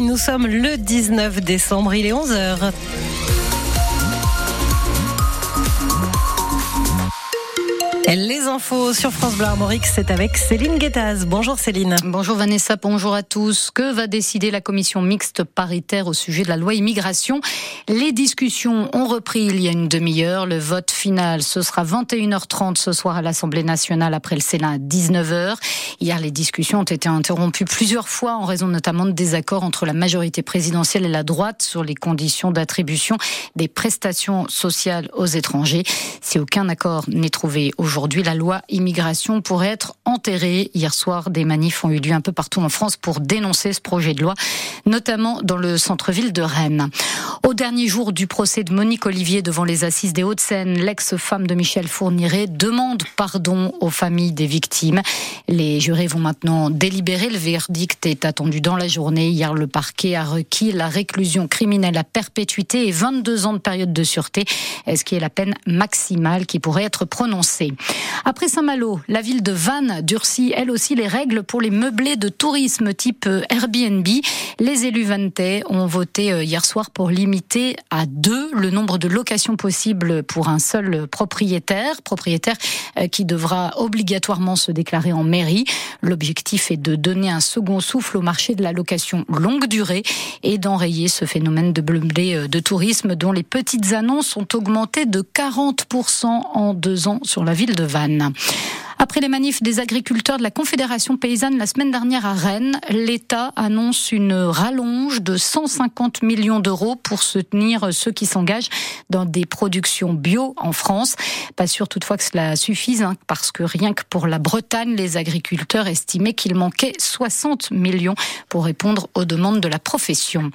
Nous sommes le 19 décembre, il est 11h. Les infos sur France Bleu Armorique, c'est avec Céline Guettaz. Bonjour Céline. Bonjour Vanessa, bonjour à tous. Que va décider la commission mixte paritaire au sujet de la loi immigration? Les discussions ont repris il y a une demi-heure. Le vote final, ce sera 21h30 ce soir à l'Assemblée nationale après le Sénat à 19h. Hier, les discussions ont été interrompues plusieurs fois en raison notamment de désaccords entre la majorité présidentielle et la droite sur les conditions d'attribution des prestations sociales aux étrangers. Si aucun accord n'est trouvé aujourd'hui, la loi immigration pourrait être enterrée. Hier soir, des manifs ont eu lieu un peu partout en France pour dénoncer ce projet de loi, notamment dans le centre-ville de Rennes. Au dernier jour du procès de Monique Olivier devant les assises des Hauts-de-Seine, l'ex-femme de Michel Fourniret demande pardon aux familles des victimes. Les jurés vont maintenant délibérer. Le verdict est attendu dans la journée. Hier, le parquet a requis la réclusion criminelle à perpétuité et 22 ans de période de sûreté, ce qui est la peine maximale qui pourrait être prononcée. Après Saint-Malo, la ville de Vannes durcit elle aussi les règles pour les meublés de tourisme type Airbnb. Les élus vannetais ont voté euh, hier soir pour limiter à deux le nombre de locations possibles pour un seul propriétaire, propriétaire euh, qui devra obligatoirement se déclarer en mairie. L'objectif est de donner un second souffle au marché de la location longue durée et d'enrayer ce phénomène de meublés de tourisme dont les petites annonces ont augmenté de 40% en deux ans sur la ville de Vannes. Après les manifs des agriculteurs de la Confédération paysanne la semaine dernière à Rennes, l'État annonce une rallonge de 150 millions d'euros pour soutenir ceux qui s'engagent dans des productions bio en France. Pas sûr toutefois que cela suffise, hein, parce que rien que pour la Bretagne, les agriculteurs estimaient qu'il manquait 60 millions pour répondre aux demandes de la profession.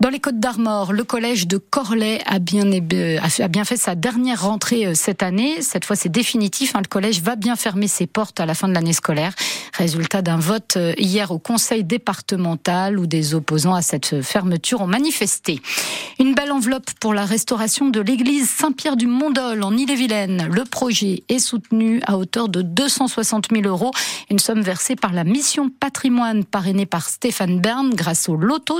Dans les Côtes d'Armor, le collège de Corlay a bien, a bien fait sa dernière rentrée euh, cette année. Cette fois, c'est définitif. Hein, le collège va bien fermer ses portes à la fin de l'année scolaire. Résultat d'un vote euh, hier au conseil départemental où des opposants à cette fermeture ont manifesté. Une belle enveloppe pour la restauration de l'église Saint-Pierre du Mondol en Ille-et-Vilaine. Le projet est soutenu à hauteur de 260 000 euros, une somme versée par la mission patrimoine parrainée par Stéphane Bern grâce au loto